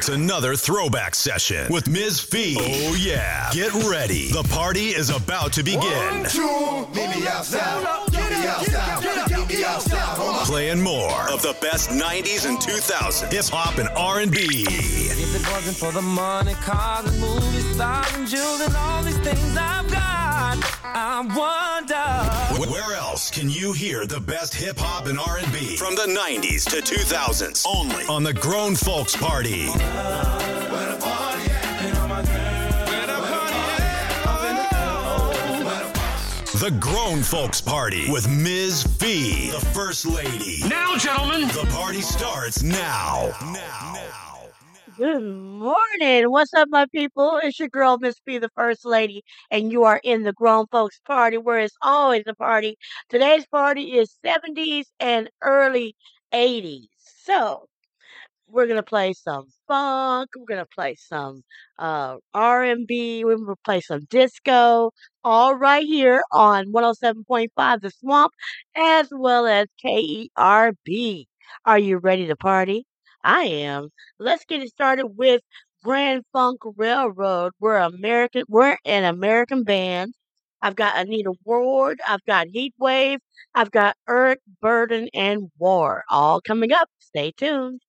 It's another throwback session with Ms. Fee. Oh, yeah. Get ready. The party is about to begin. Playing more of the best 90s and 2000s hip hop and R&B. If it wasn't for the money, cars and movie stars and jewels and all these things I've got, I wonder. Where else can you hear the best hip hop and R&B from the 90s to 2000s? Only on the Grown Folks Party. The Grown Folks Party with Ms. Fee, the First Lady. Now, gentlemen. The party starts now. now. Now. Good morning. What's up, my people? It's your girl, Miss Fee, the First Lady, and you are in the Grown Folks Party, where it's always a party. Today's party is 70s and early 80s. So, we're gonna play some funk. We're gonna play some uh, R&B. We're gonna play some disco. All right here on 107.5 The Swamp, as well as KERB. Are you ready to party? I am. Let's get it started with Grand Funk Railroad. We're American. We're an American band. I've got Anita Ward. I've got Heatwave. I've got Eric Burdon and War. All coming up. Stay tuned.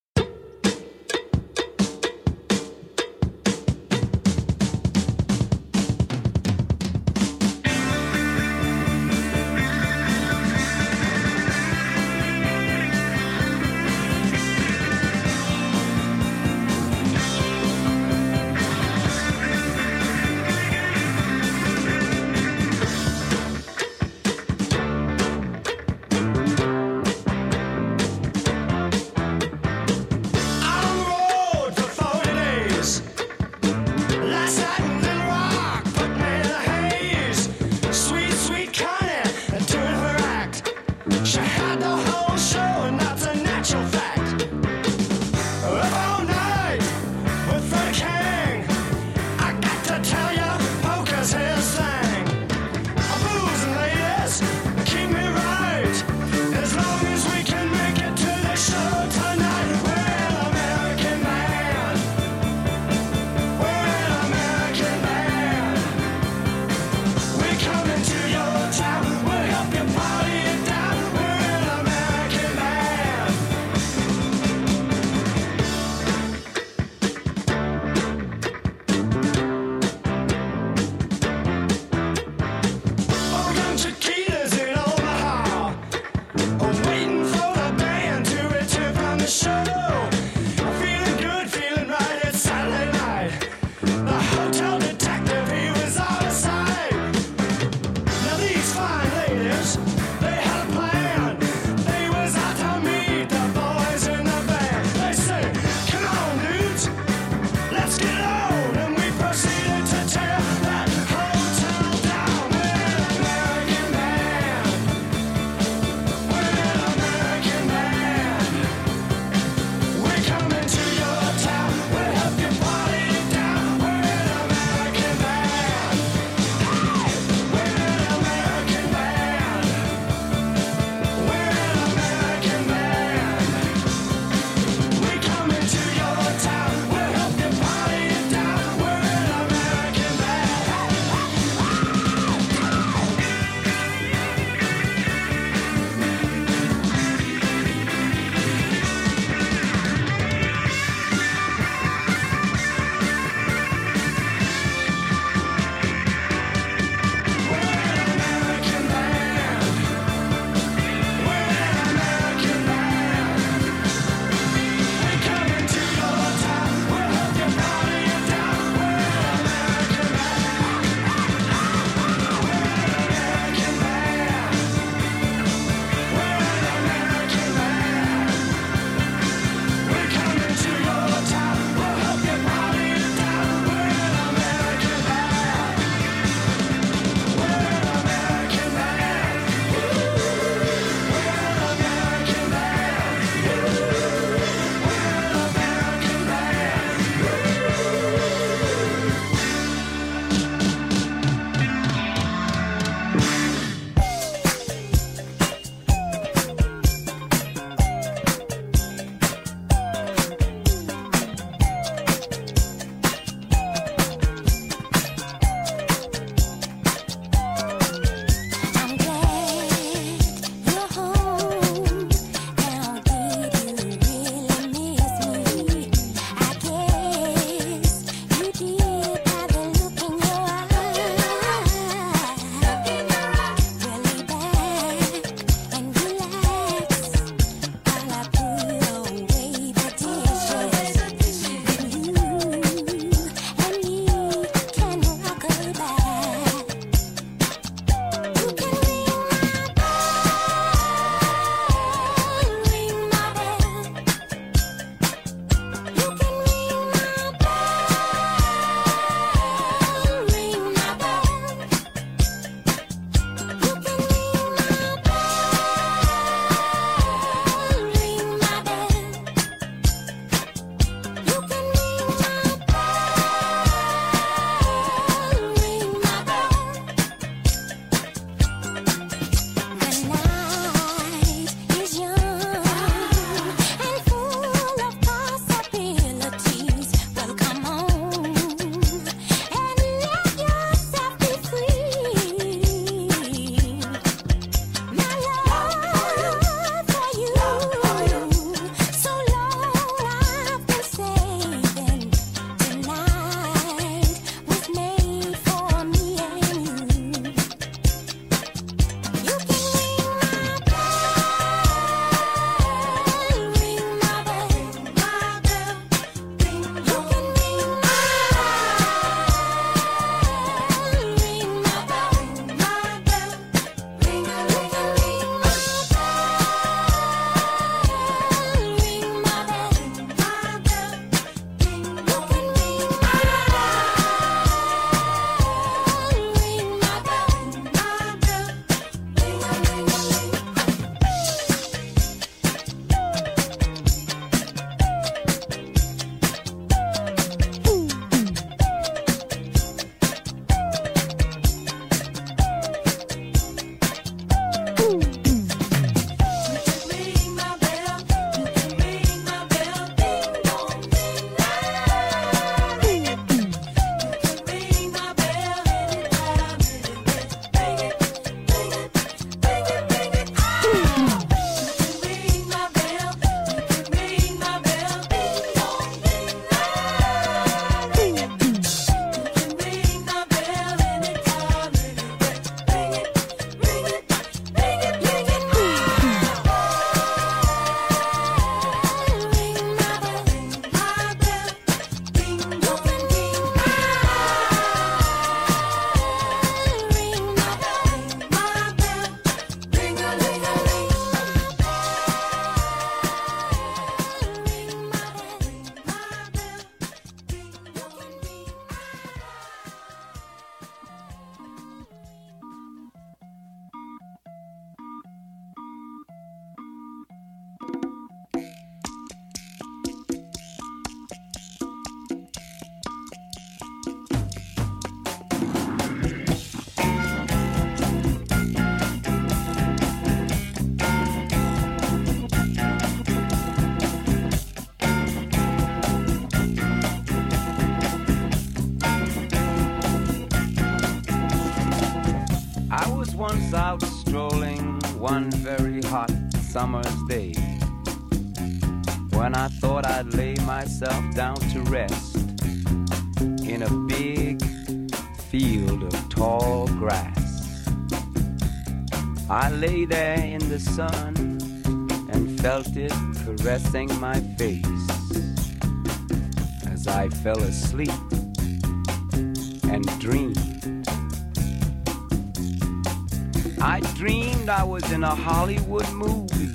in a Hollywood movie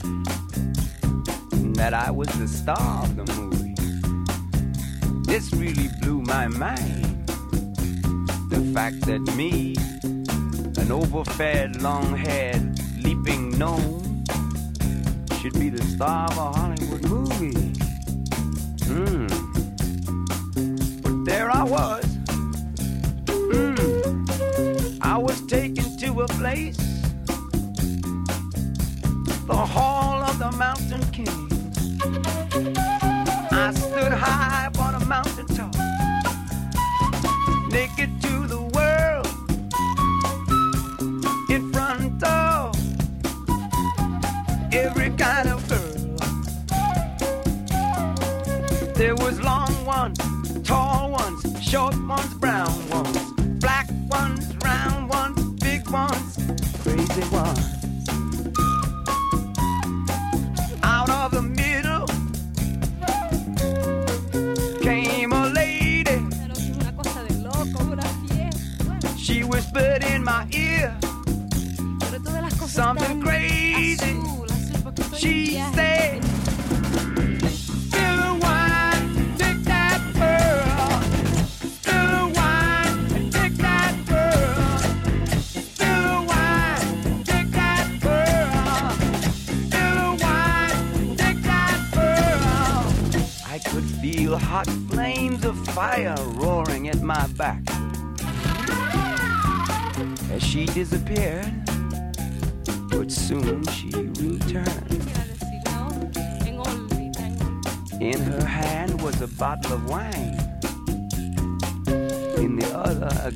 that I was the star of the movie. This really blew my mind. The fact that me, an overfed, long haired, leaping gnome, should be the star of a Hollywood.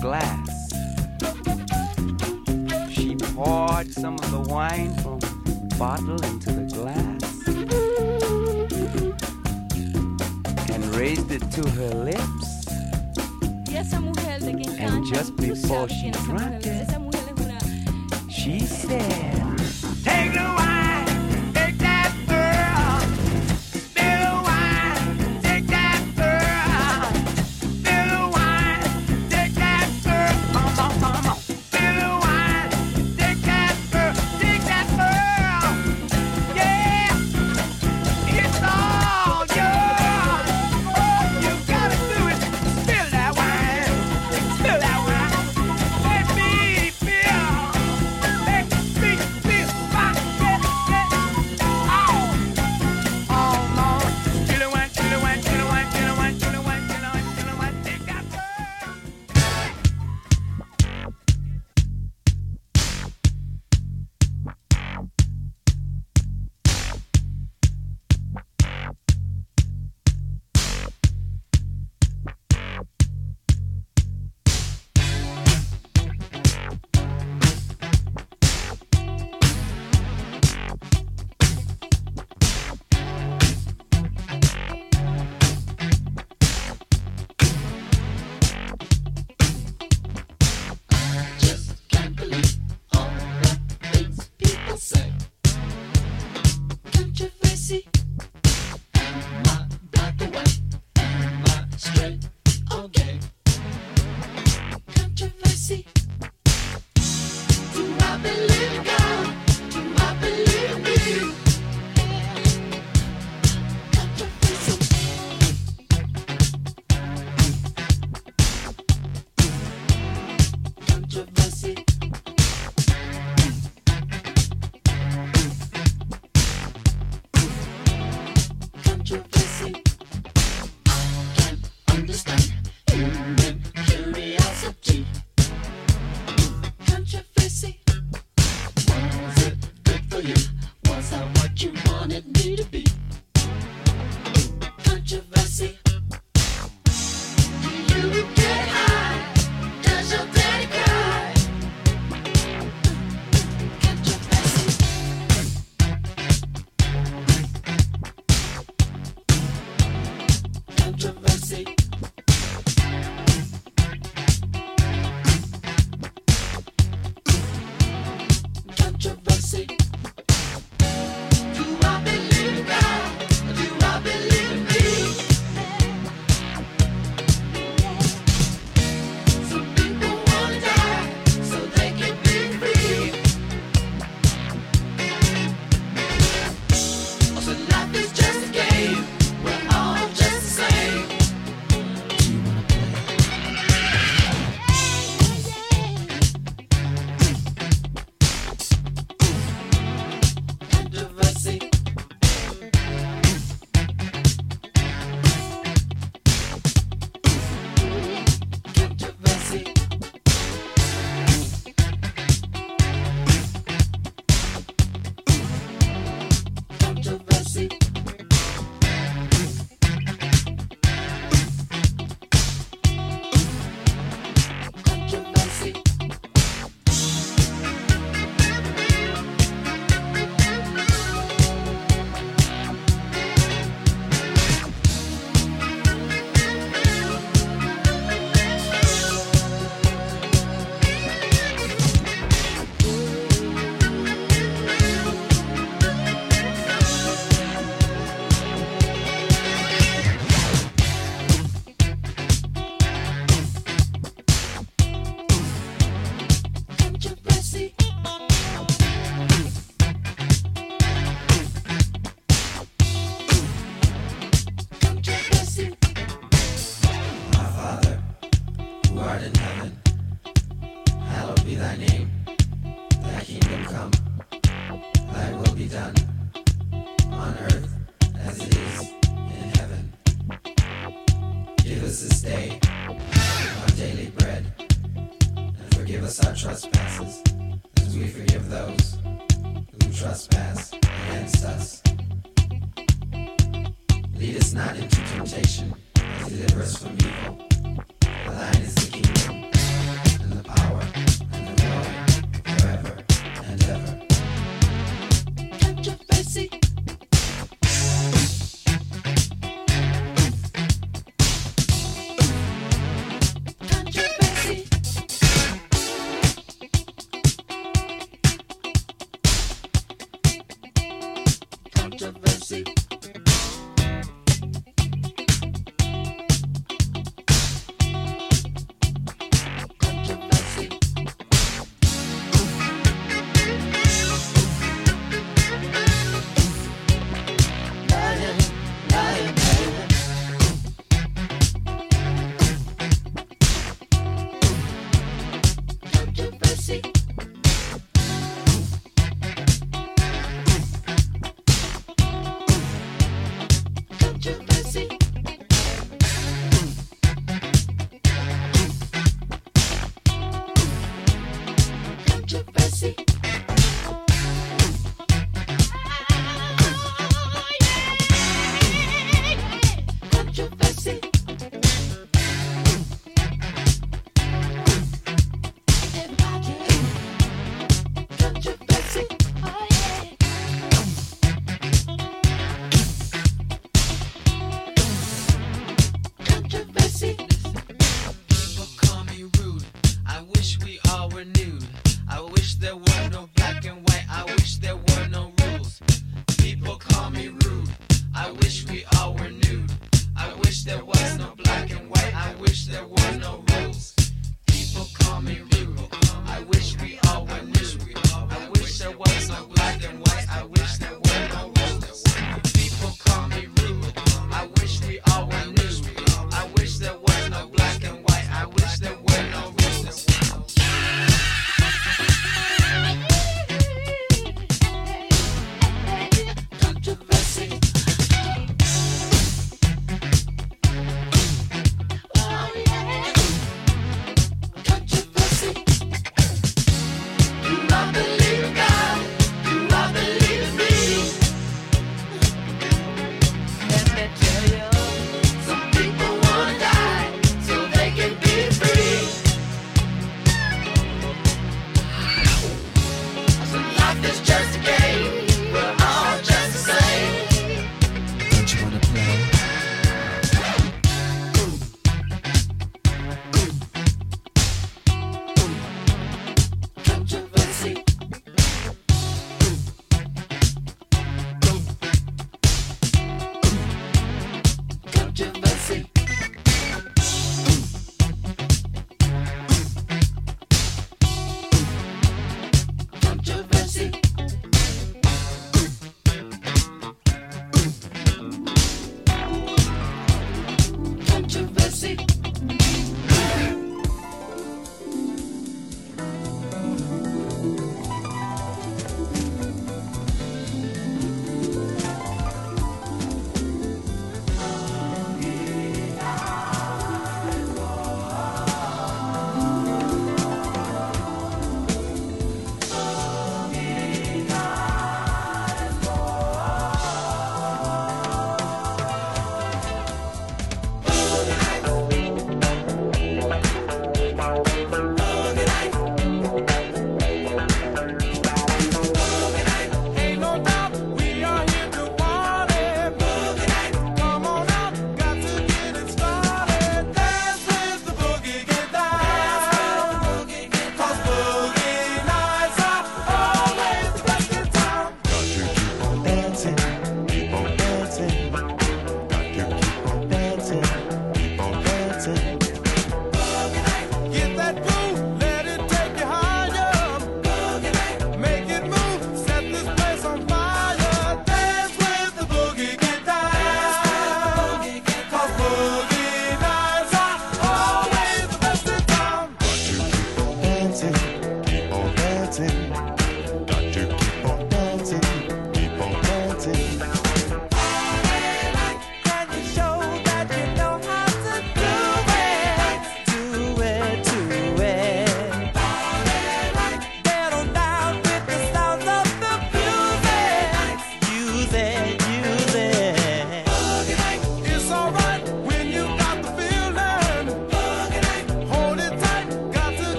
glass. She poured some of the wine from the bottle into the glass and raised it to her lips. And just before she drank it, she said.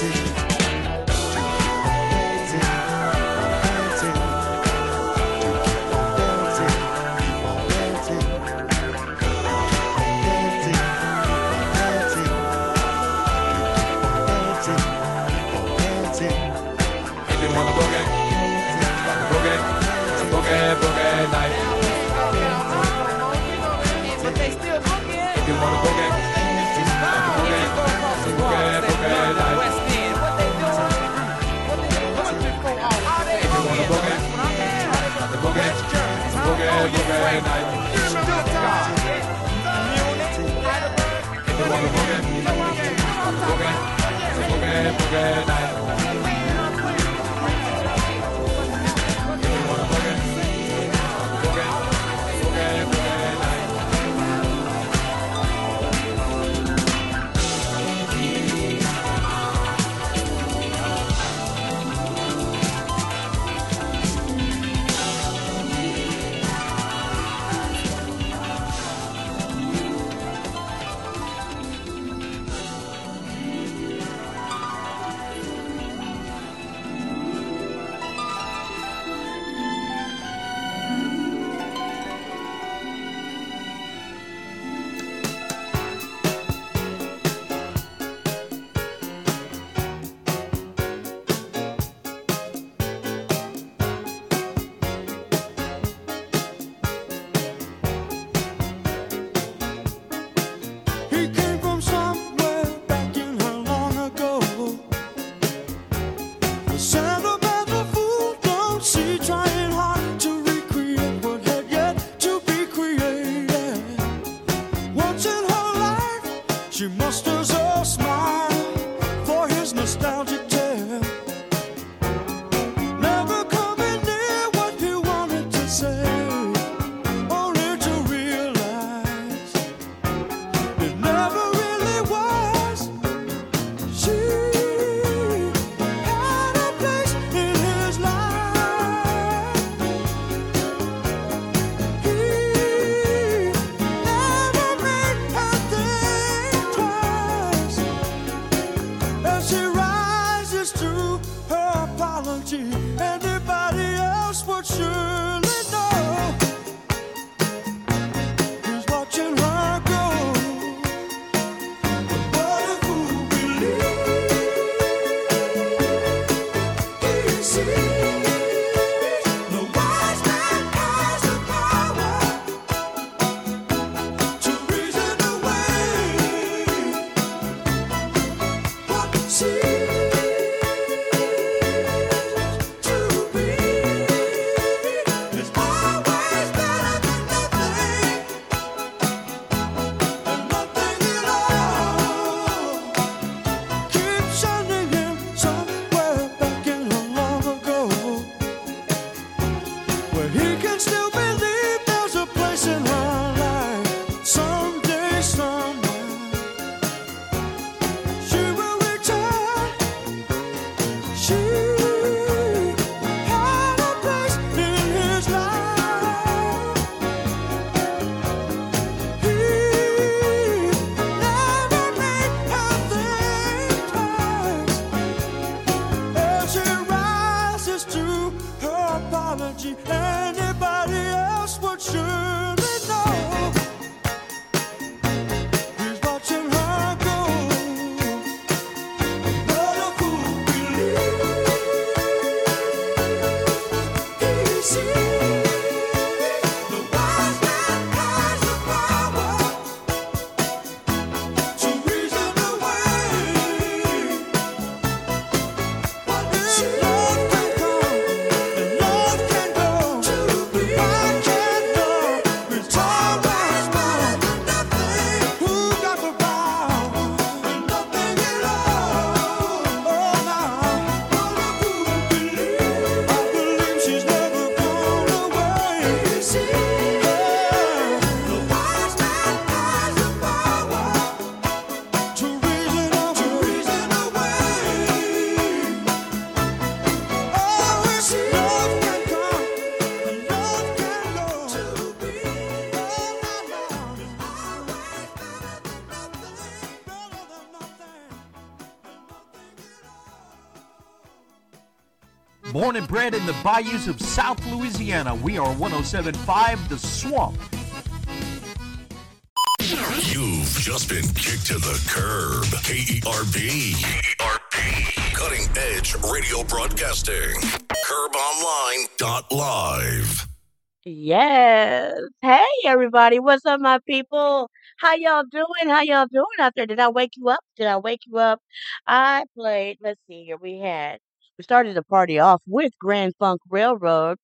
city. forget, forget, forget. the bayous of South Louisiana. We are 1075 The Swamp. You've just been kicked to the curb. KERB. KERB. Cutting edge radio broadcasting. Curbonline.live. Yes. Hey, everybody. What's up, my people? How y'all doing? How y'all doing out there? Did I wake you up? Did I wake you up? I played, let's see here. We had we started the party off with Grand Funk Railroad.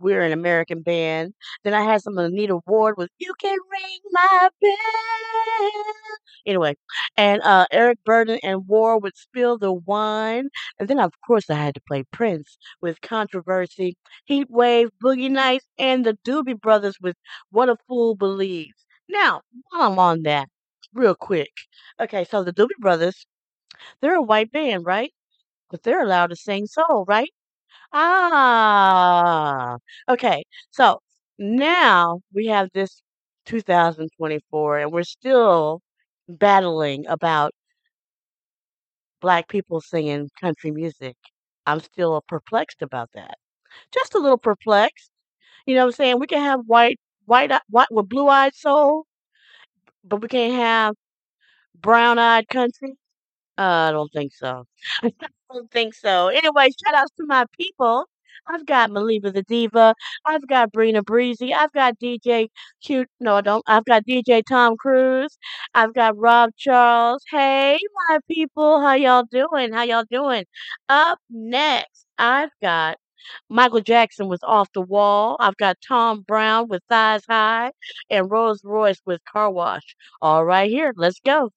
We're an American band. Then I had some of Anita Ward with You Can Ring My Bell. Anyway, and uh, Eric Burdon and War with Spill the Wine. And then, of course, I had to play Prince with Controversy. Heat Wave, Boogie Nights, and the Doobie Brothers with What a Fool Believes. Now, while I'm on that, real quick. Okay, so the Doobie Brothers, they're a white band, right? But they're allowed to sing soul, right? Ah, okay. So now we have this 2024, and we're still battling about black people singing country music. I'm still perplexed about that. Just a little perplexed. You know what I'm saying? We can have white, white, white with blue-eyed soul, but we can't have brown-eyed country. Uh, I don't think so. I don't think so. Anyway, shout outs to my people. I've got Maliba the Diva. I've got Brina Breezy. I've got DJ Cute. No, I don't. I've got DJ Tom Cruise. I've got Rob Charles. Hey, my people. How y'all doing? How y'all doing? Up next, I've got Michael Jackson with Off the Wall. I've got Tom Browne with Thighs High and Rose Royce with Car Wash. All right, here. Let's go.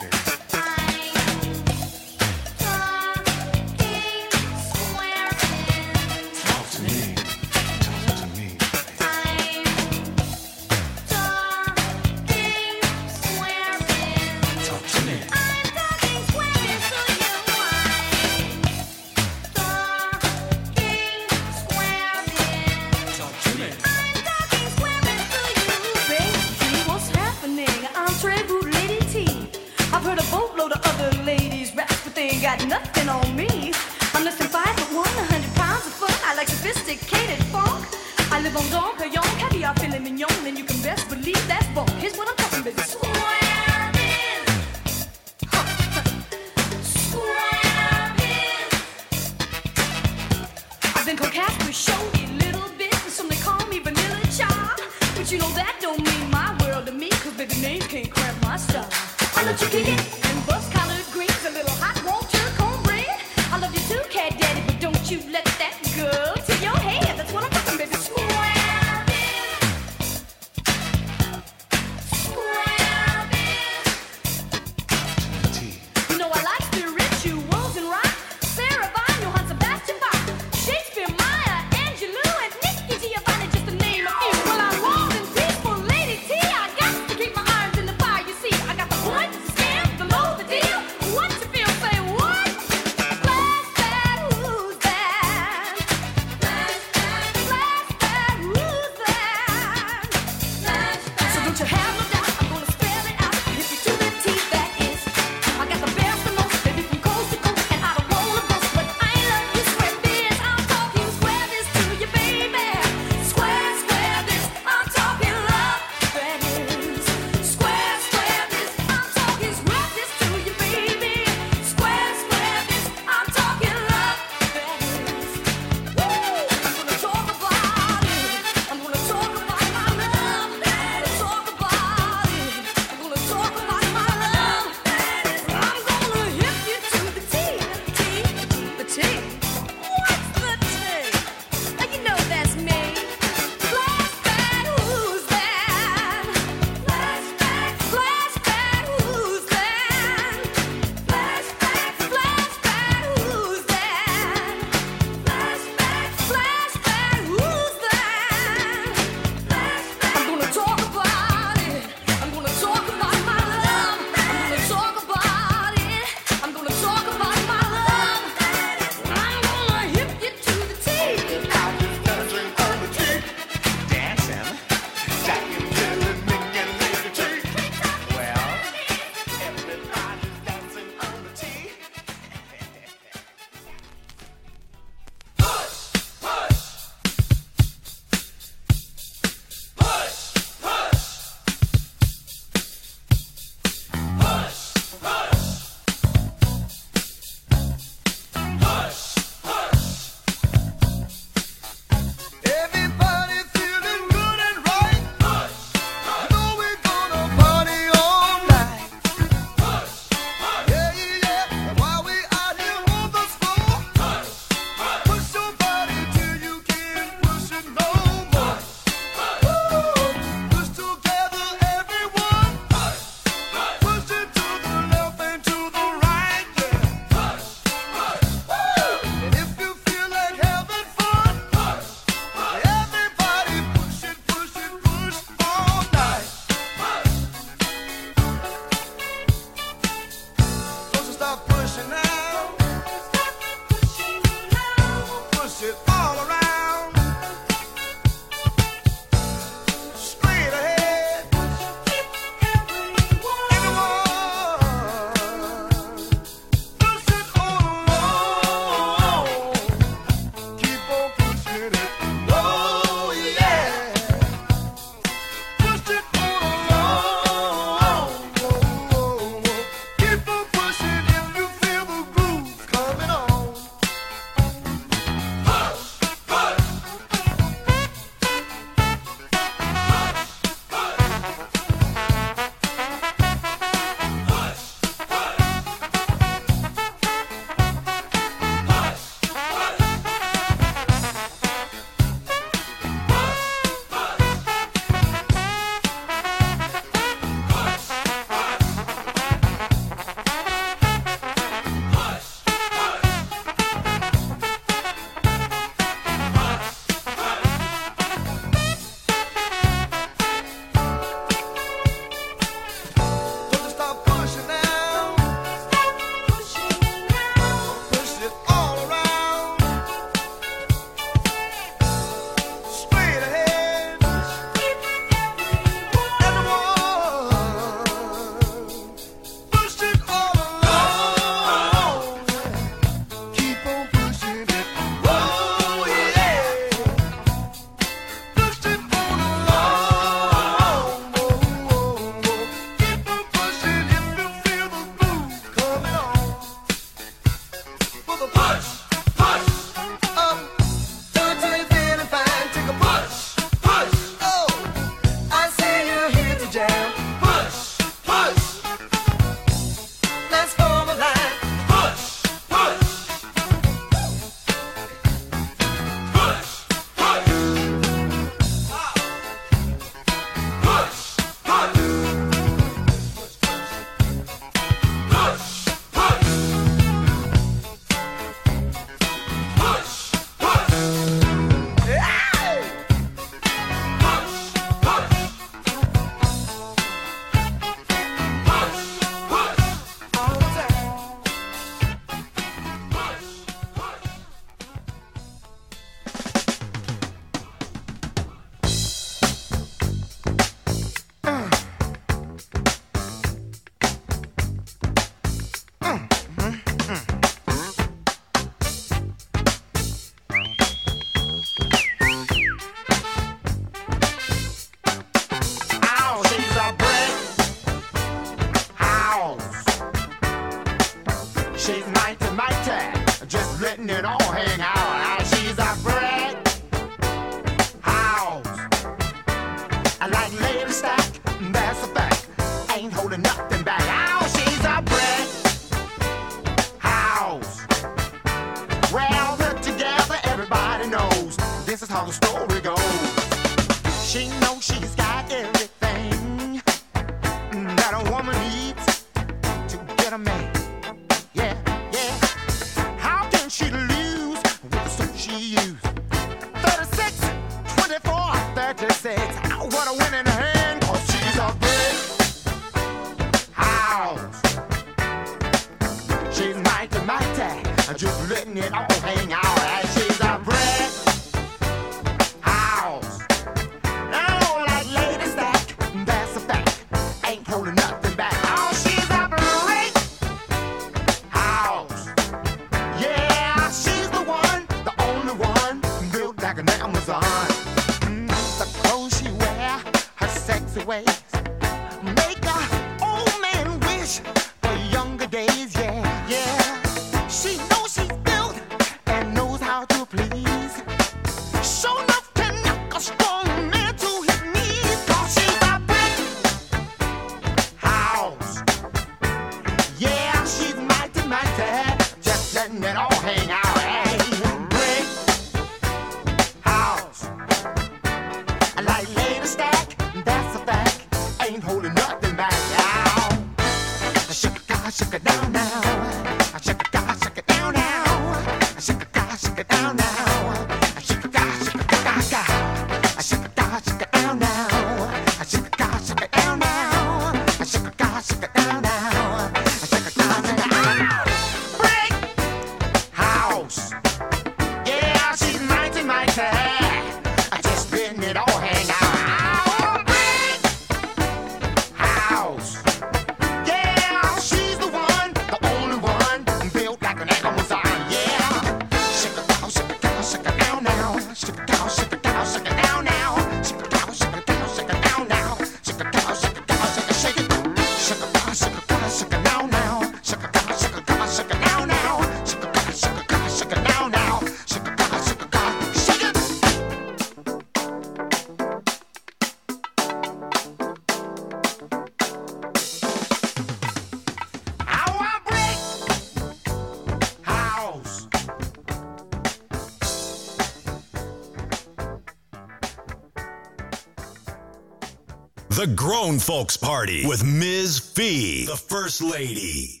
Grown Folks Party with Ms. Fee, the First Lady.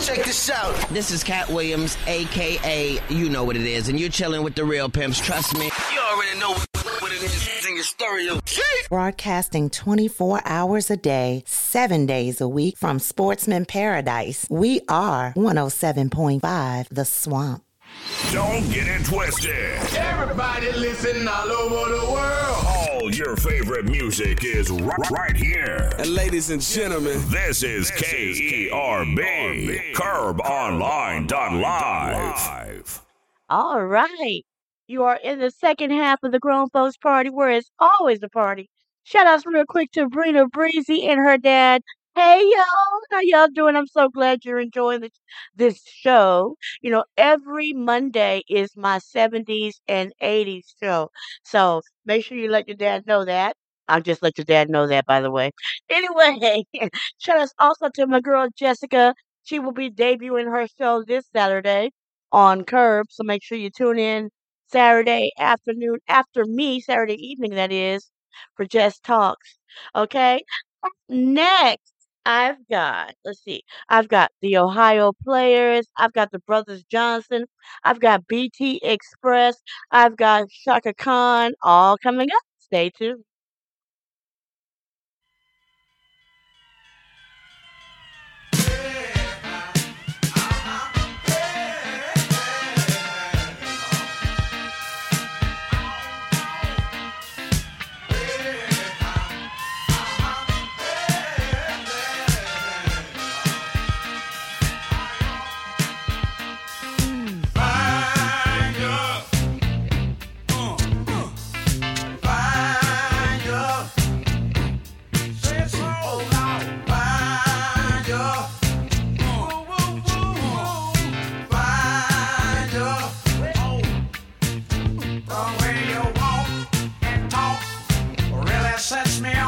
Check this out. This is Katt Williams, aka you know what it is, and you're chilling with the real pimps. Trust me. You already know what it is. It's in your stereo. Broadcasting 24 hours a day, seven days a week from Sportsman Paradise. We are 107.5 The Swamp. Don't get it twisted. Everybody listen all over the world. All your favorite music is right, right here. And ladies and gentlemen, This is KERB, Curb Online done live. All right. You are in the second half of the Grown Folks Party where it's always a party. Shout outs real quick to Brina Breezy and her dad. Hey y'all, how y'all doing? I'm so glad you're enjoying this, this show. You know, every Monday is my 70s and 80s show. So make sure you let your dad know that. I'll just let your dad know that, by the way. Anyway, shout outs also to my girl Jessica. She will be debuting her show this Saturday on Curb. So make sure you tune in Saturday afternoon after me, Saturday evening, that is, for Jess Talks. Okay? Next, I've got, let's see, I've got the Ohio Players, I've got the Brothers Johnson, I've got BT Express, I've got Chaka Khan, all coming up. Stay tuned. such me.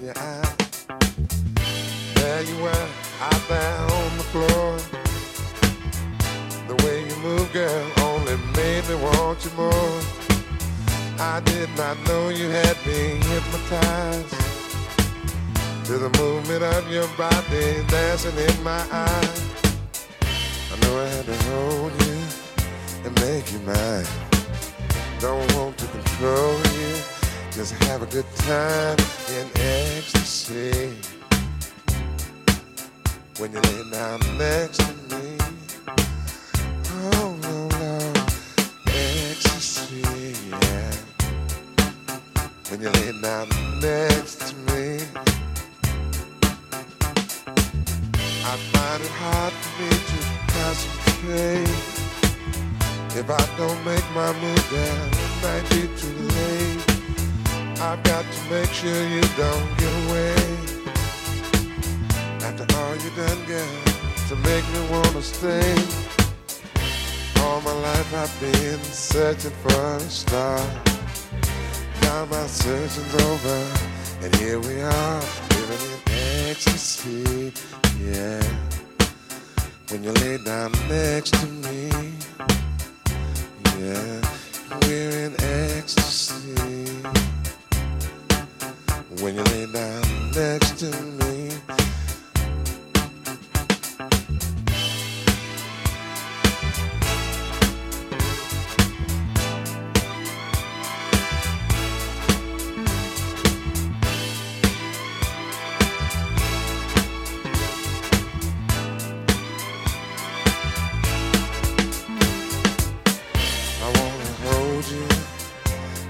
There you were, out there on the floor. The way you move, girl, only made me want you more. I did not know you had me hypnotized to the movement of your body dancing in my eyes. I know I had to hold you and make you mine. Don't want to control you, just have a good time in ecstasy. When you lay down next to me, oh no, no, ecstasy, yeah. When you lay down next to me, I find it hard for me to concentrate. If I don't make my move, then it might be too late. I've got to make sure you don't get away. After all you done, girl, to make me wanna stay. All my life I've been searching for a star. Now my searching's over, and here we are, living in ecstasy. Yeah, when you lay down next to me, yeah, we're in ecstasy. When you lay down next to me. I wanna hold you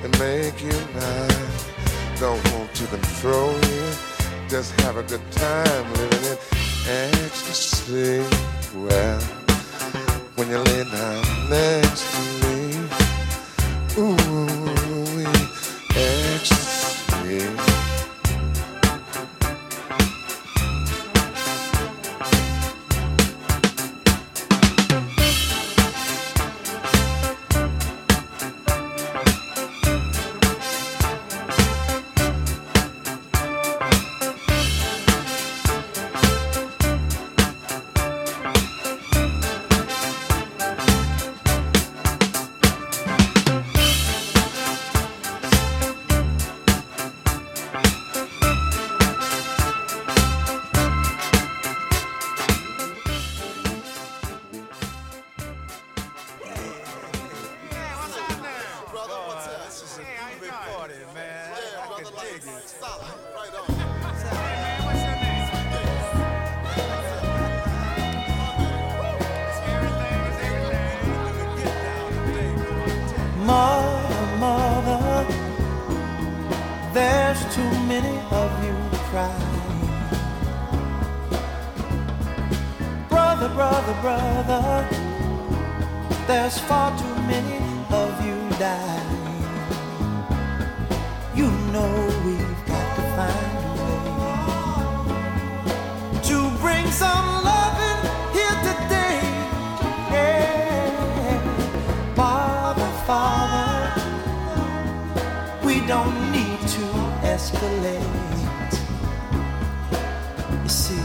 and make you mine. To control you, just have a good time living in ecstasy. Well, when you lay down next to me,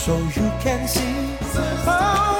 so you can see oh.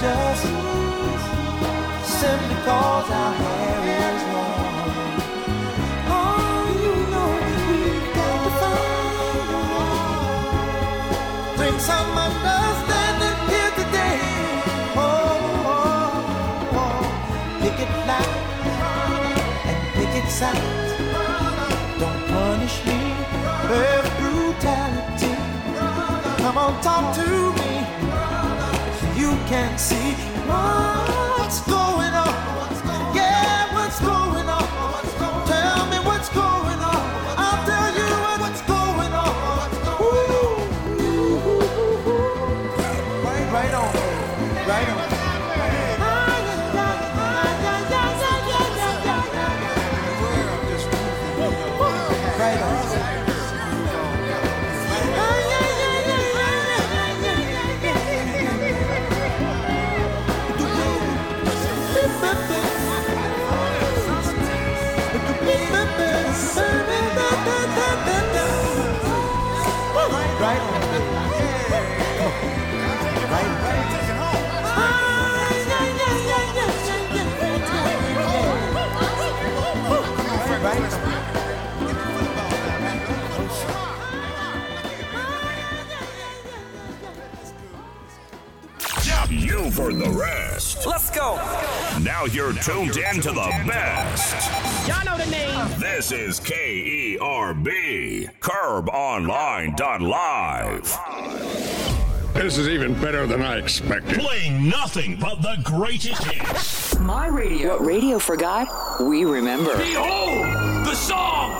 Judge? Simply cause our hair is long. Oh, you know we've got to find. Bring some understanding here today. Oh, oh, oh. pick it loud and pick it sound. Don't punish me with brutality. Come on, talk to me. You can't see what's going on. You the rest. Let's go. Now you're tuned in to the best. Y'all know the name. This is E KERB, CurbOnline.live. This is even better than I expected. Playing nothing but the greatest hits. My radio. What radio forgot, we remember. Behold the song.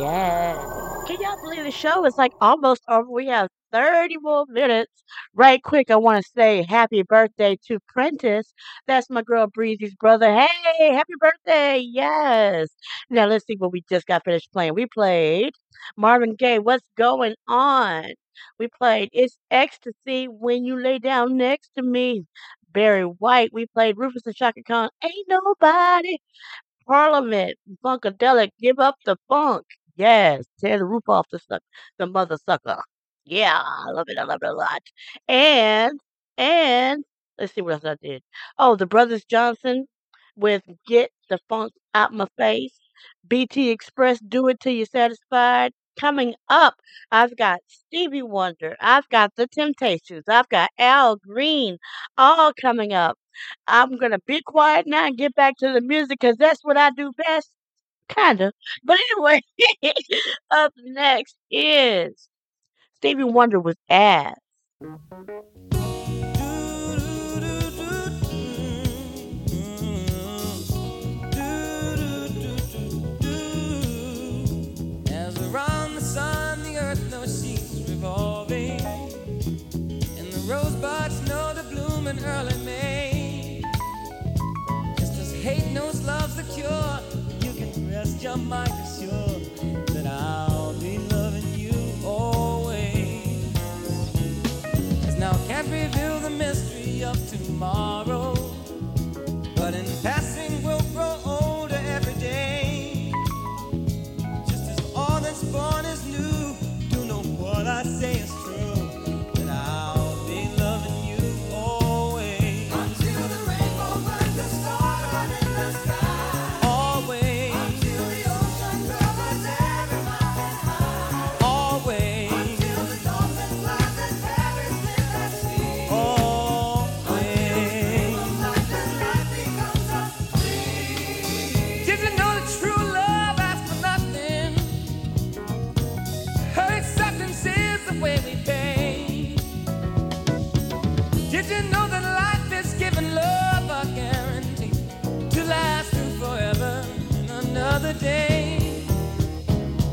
Yeah. Can y'all believe the show is like almost over? We have 30 more minutes. Right quick, I want to say happy birthday to Prentice. That's my girl Breezy's brother. Hey, happy birthday. Yes. Now let's see what we just got finished playing. We played Marvin Gaye, What's Going On? We played It's Ecstasy When You Lay Down Next to Me. Barry White. We played Rufus and Chaka Khan. Ain't Nobody. Parliament, Funkadelic, give up the funk. Yes, tear the roof off the suck, the mother sucker. Yeah, I love it. I love it a lot. And and let's see what else I did. Oh, the Brothers Johnson with "Get the Funk Out My Face." BT Express, "Do It Till You're Satisfied." Coming up, I've got Stevie Wonder. I've got the Temptations. I've got Al Green. All coming up. I'm gonna be quiet now and get back to the music because that's what I do best. Kinda. But anyway, up next is Stevie Wonder was Ass. Early May. Just as hate knows love's the cure, you can rest your mind assured mystery of tomorrow. But in passing, we'll grow older every day. Just as all that's born is new, do know what I say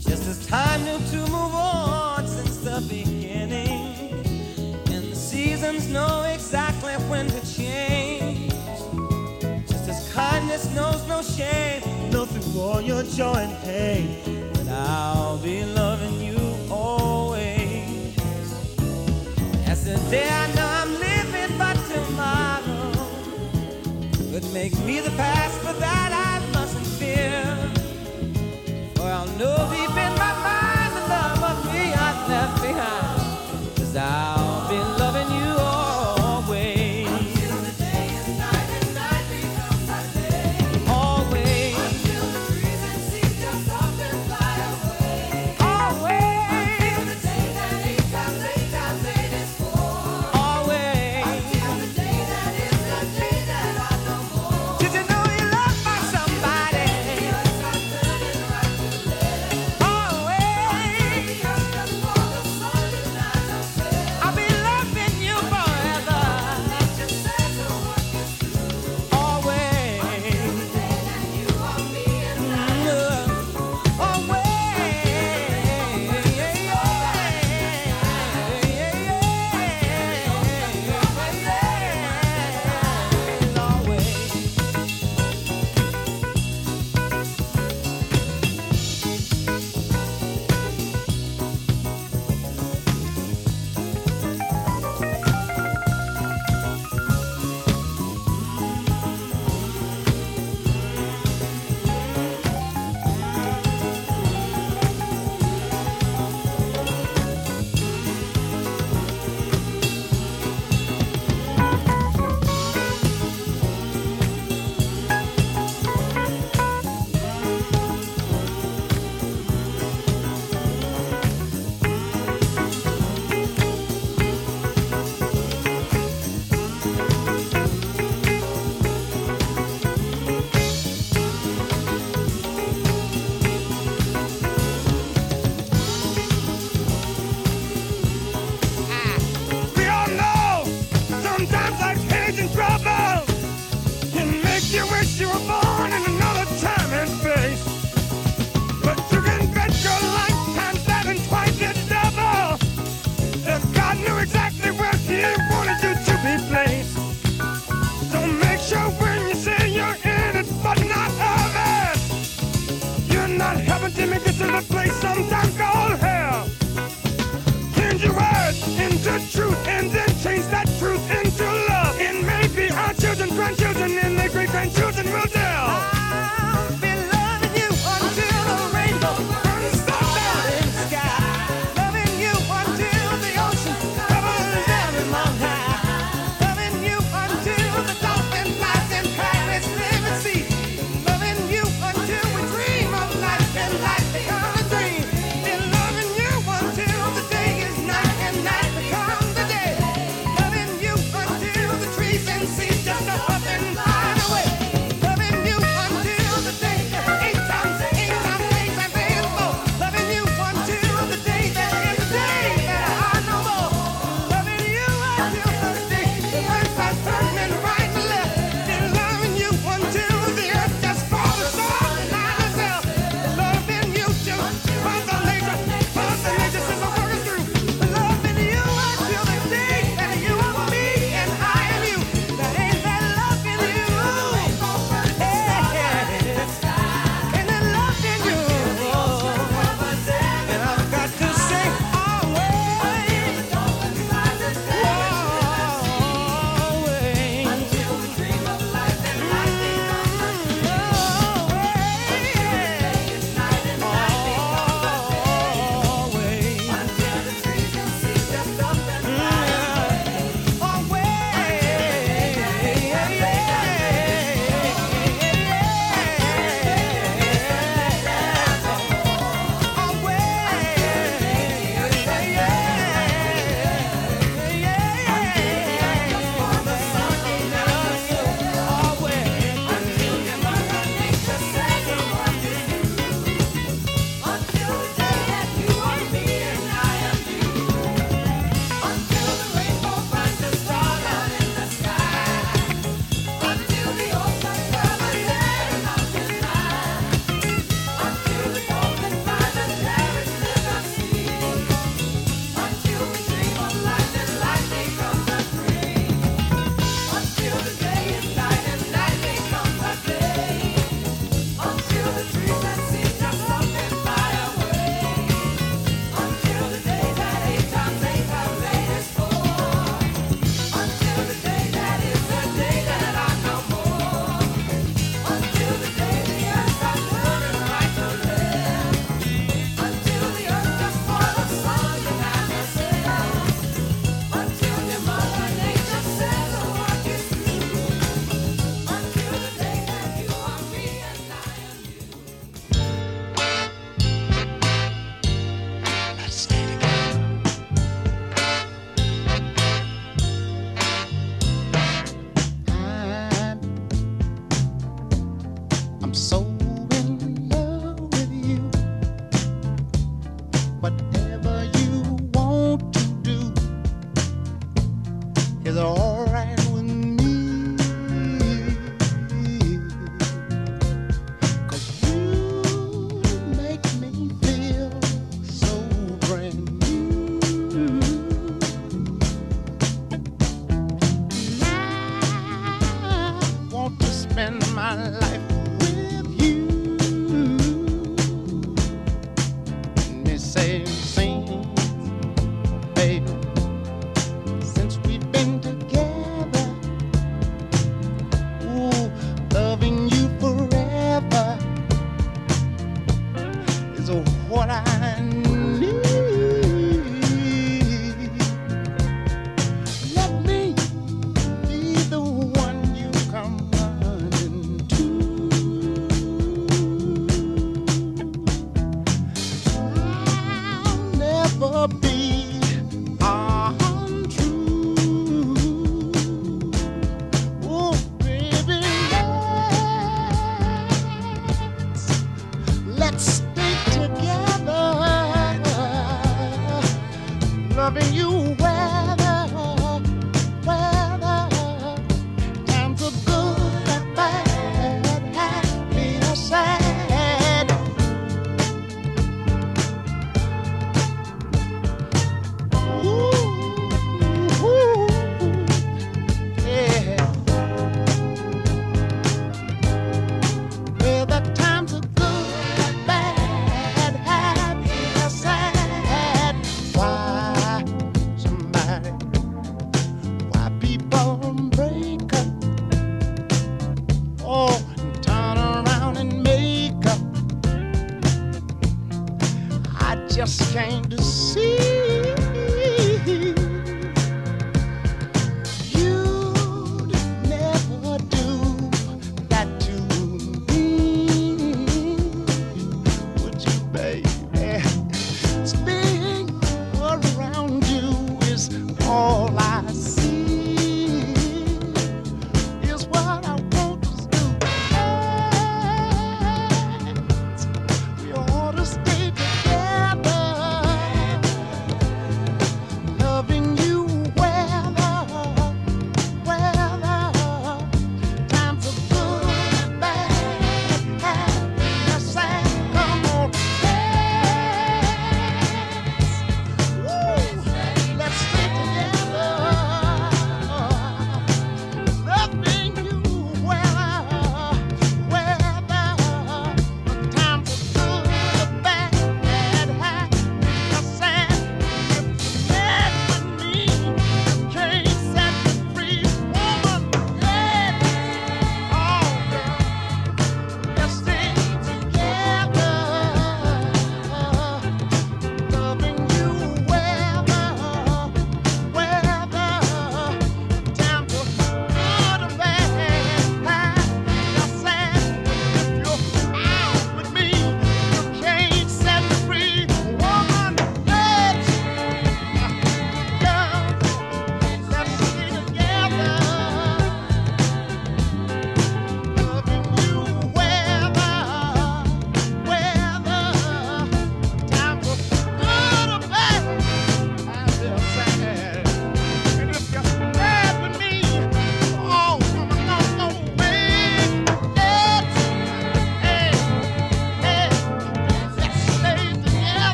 Just as time knew to move on since the beginning, and the seasons know exactly when to change. Just as kindness knows no shame, know through all your joy and pain, that I'll be loving you always. As the day I know I'm living, but tomorrow could make me the past, but that know deep in my mind.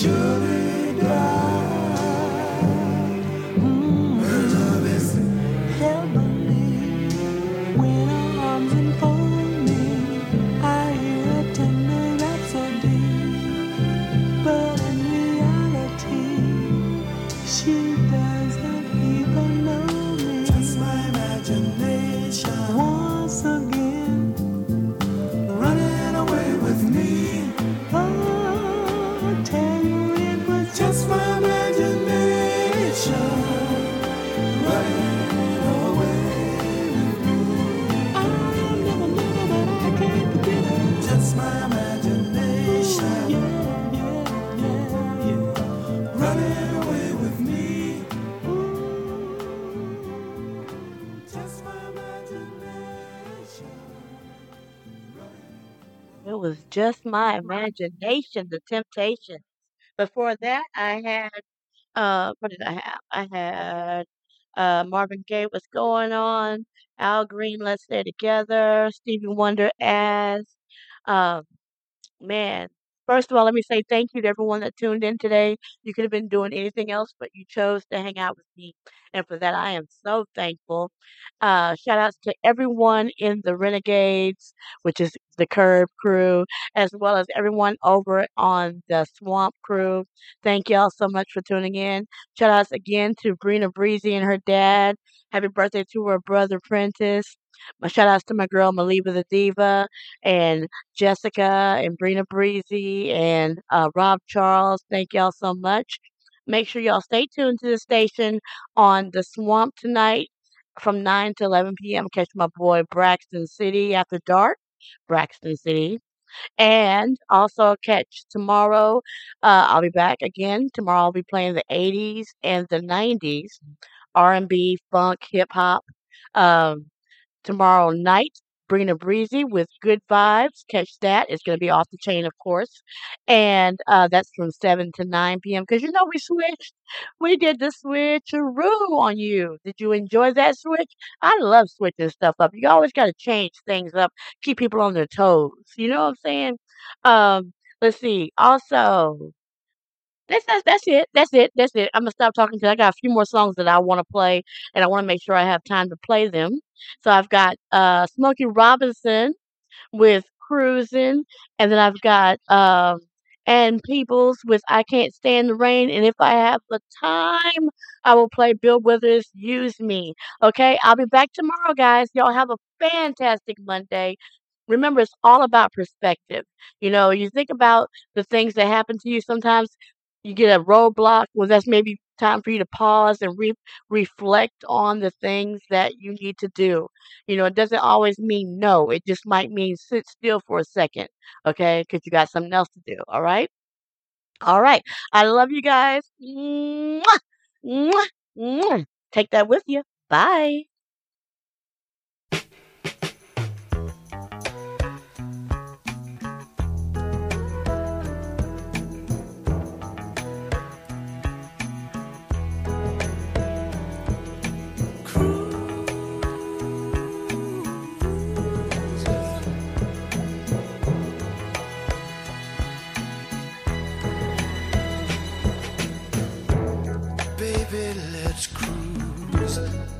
should've just my imagination, the temptations. Before that, I had uh, what did I have? I had uh Marvin Gaye, What's Going On? Al Green, Let's Stay Together. Stevie Wonder, As. Um, man. First of all, let me say thank you to everyone that tuned in today. You could have been doing anything else, but you chose to hang out with me. And for that, I am so thankful. Uh, shout outs to everyone in the Renegades, which is the Curb crew, as well as everyone over on the Swamp crew. Thank y'all so much for tuning in. Shout outs again to Brina Breezy and her dad. Happy birthday to her brother Prentice. My shout outs to my girl Maliba the Diva and Jessica and Brina Breezy and uh, Rob Charles. Thank y'all so much. Make sure y'all stay tuned to the station on the Swamp tonight from 9 to 11 p.m. Catch my boy Braxton City after dark. Braxton City. And also catch tomorrow. Uh, I'll be back again. Tomorrow I'll be playing the 80s and the 90s, R&B, funk, hip hop. Um, tomorrow night. Brina Breezy with Good Vibes. Catch that. It's going to be off the chain, of course. And uh, that's from 7 to 9 p.m. Because you know we switched. We did the switcheroo on you. Did you enjoy that switch? I love switching stuff up. You always got to change things up, keep people on their toes. You know what I'm saying? Um, let's see. Also, that's that's that's it. That's it. That's it. I'm gonna stop talking because I got a few more songs that I want to play, and I want to make sure I have time to play them. So I've got uh Smokey Robinson with Cruising, and then I've got um Ann Peebles with I Can't Stand the Rain, and if I have the time, I will play Bill Withers Use Me. Okay, I'll be back tomorrow, guys. Y'all have a fantastic Monday. Remember, it's all about perspective. You know, you think about the things that happen to you sometimes you get a roadblock, well, that's maybe time for you to pause and re- reflect on the things that you need to do. You know, it doesn't always mean no. It just might mean sit still for a second, okay? Because you got something else to do. All right. All right. I love you guys. Mwah! Mwah! Mwah! Take that with you. Bye. Baby, let's cruise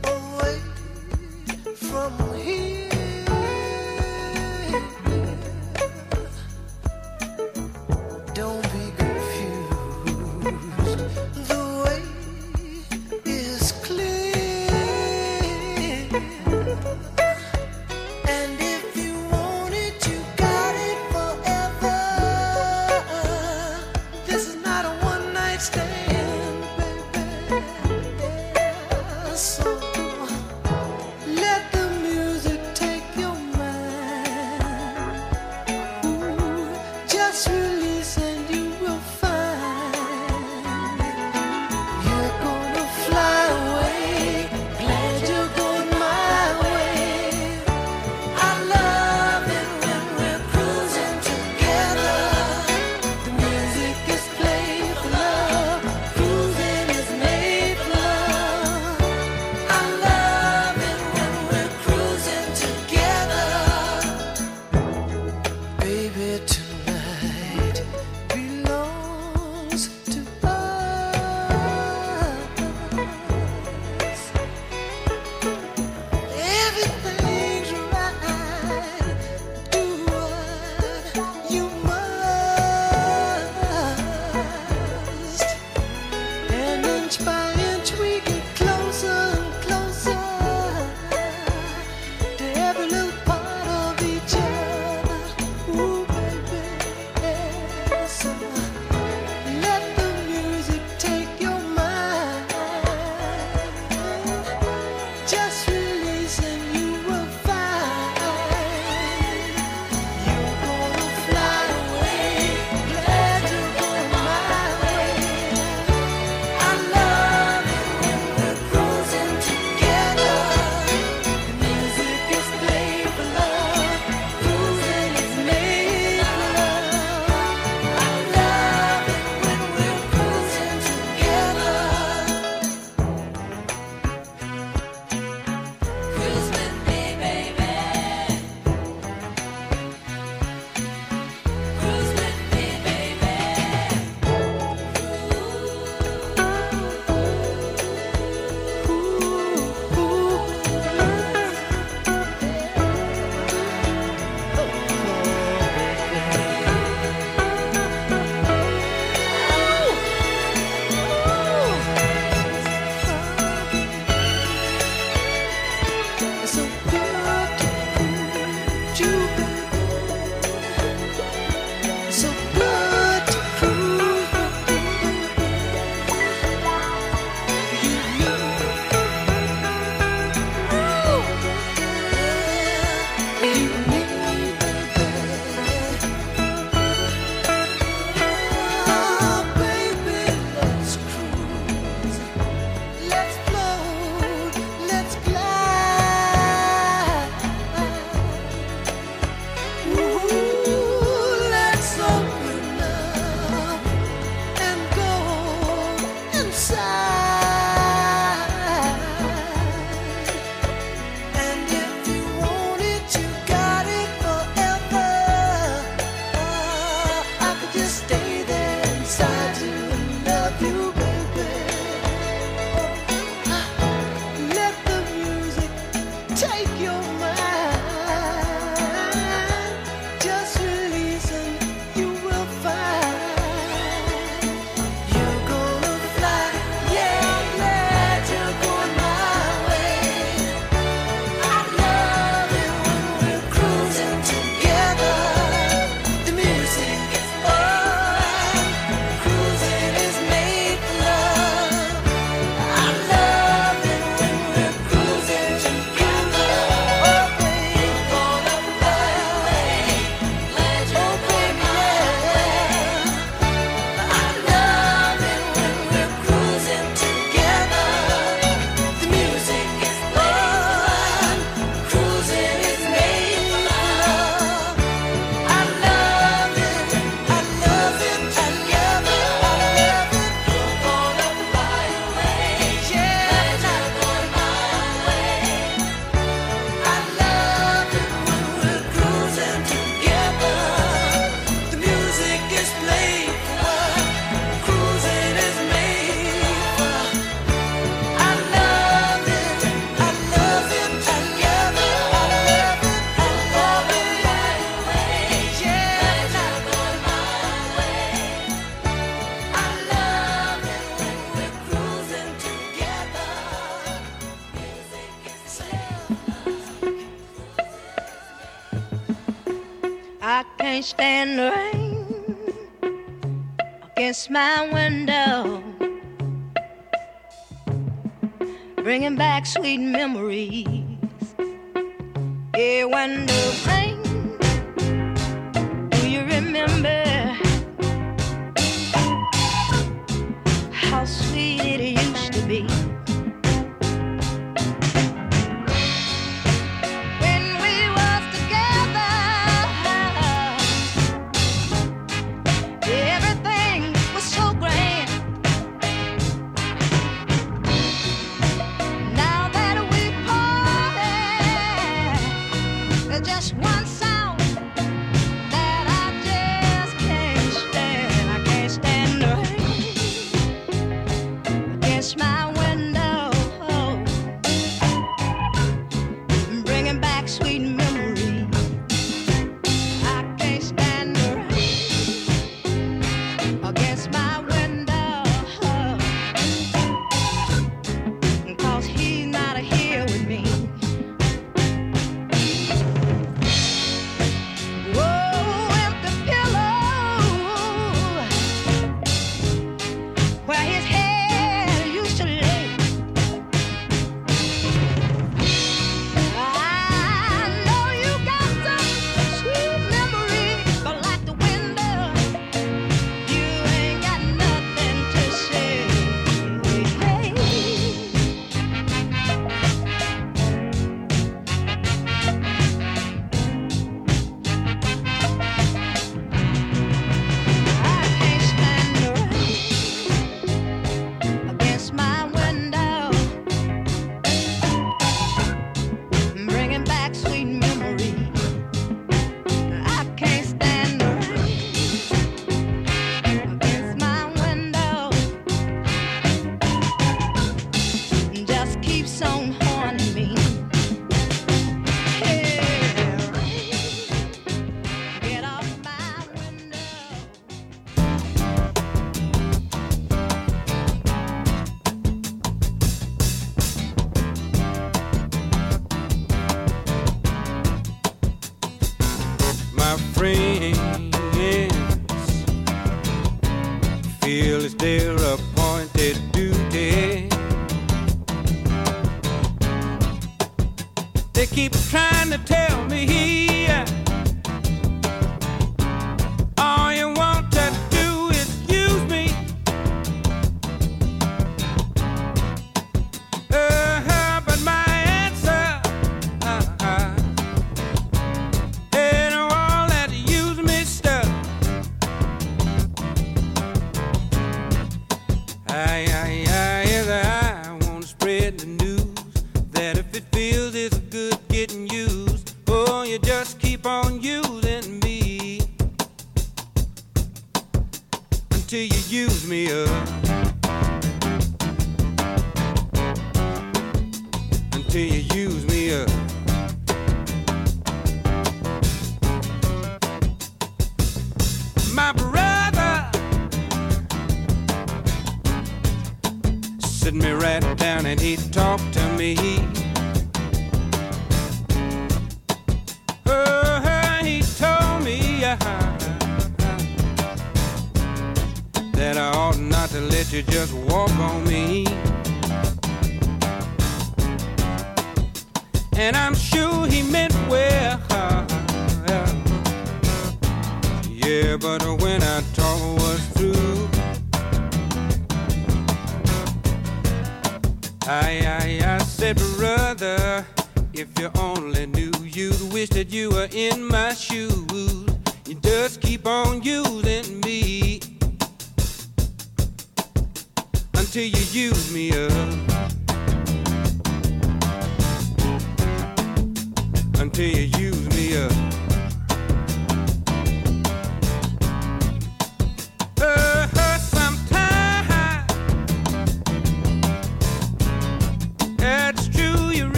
bringing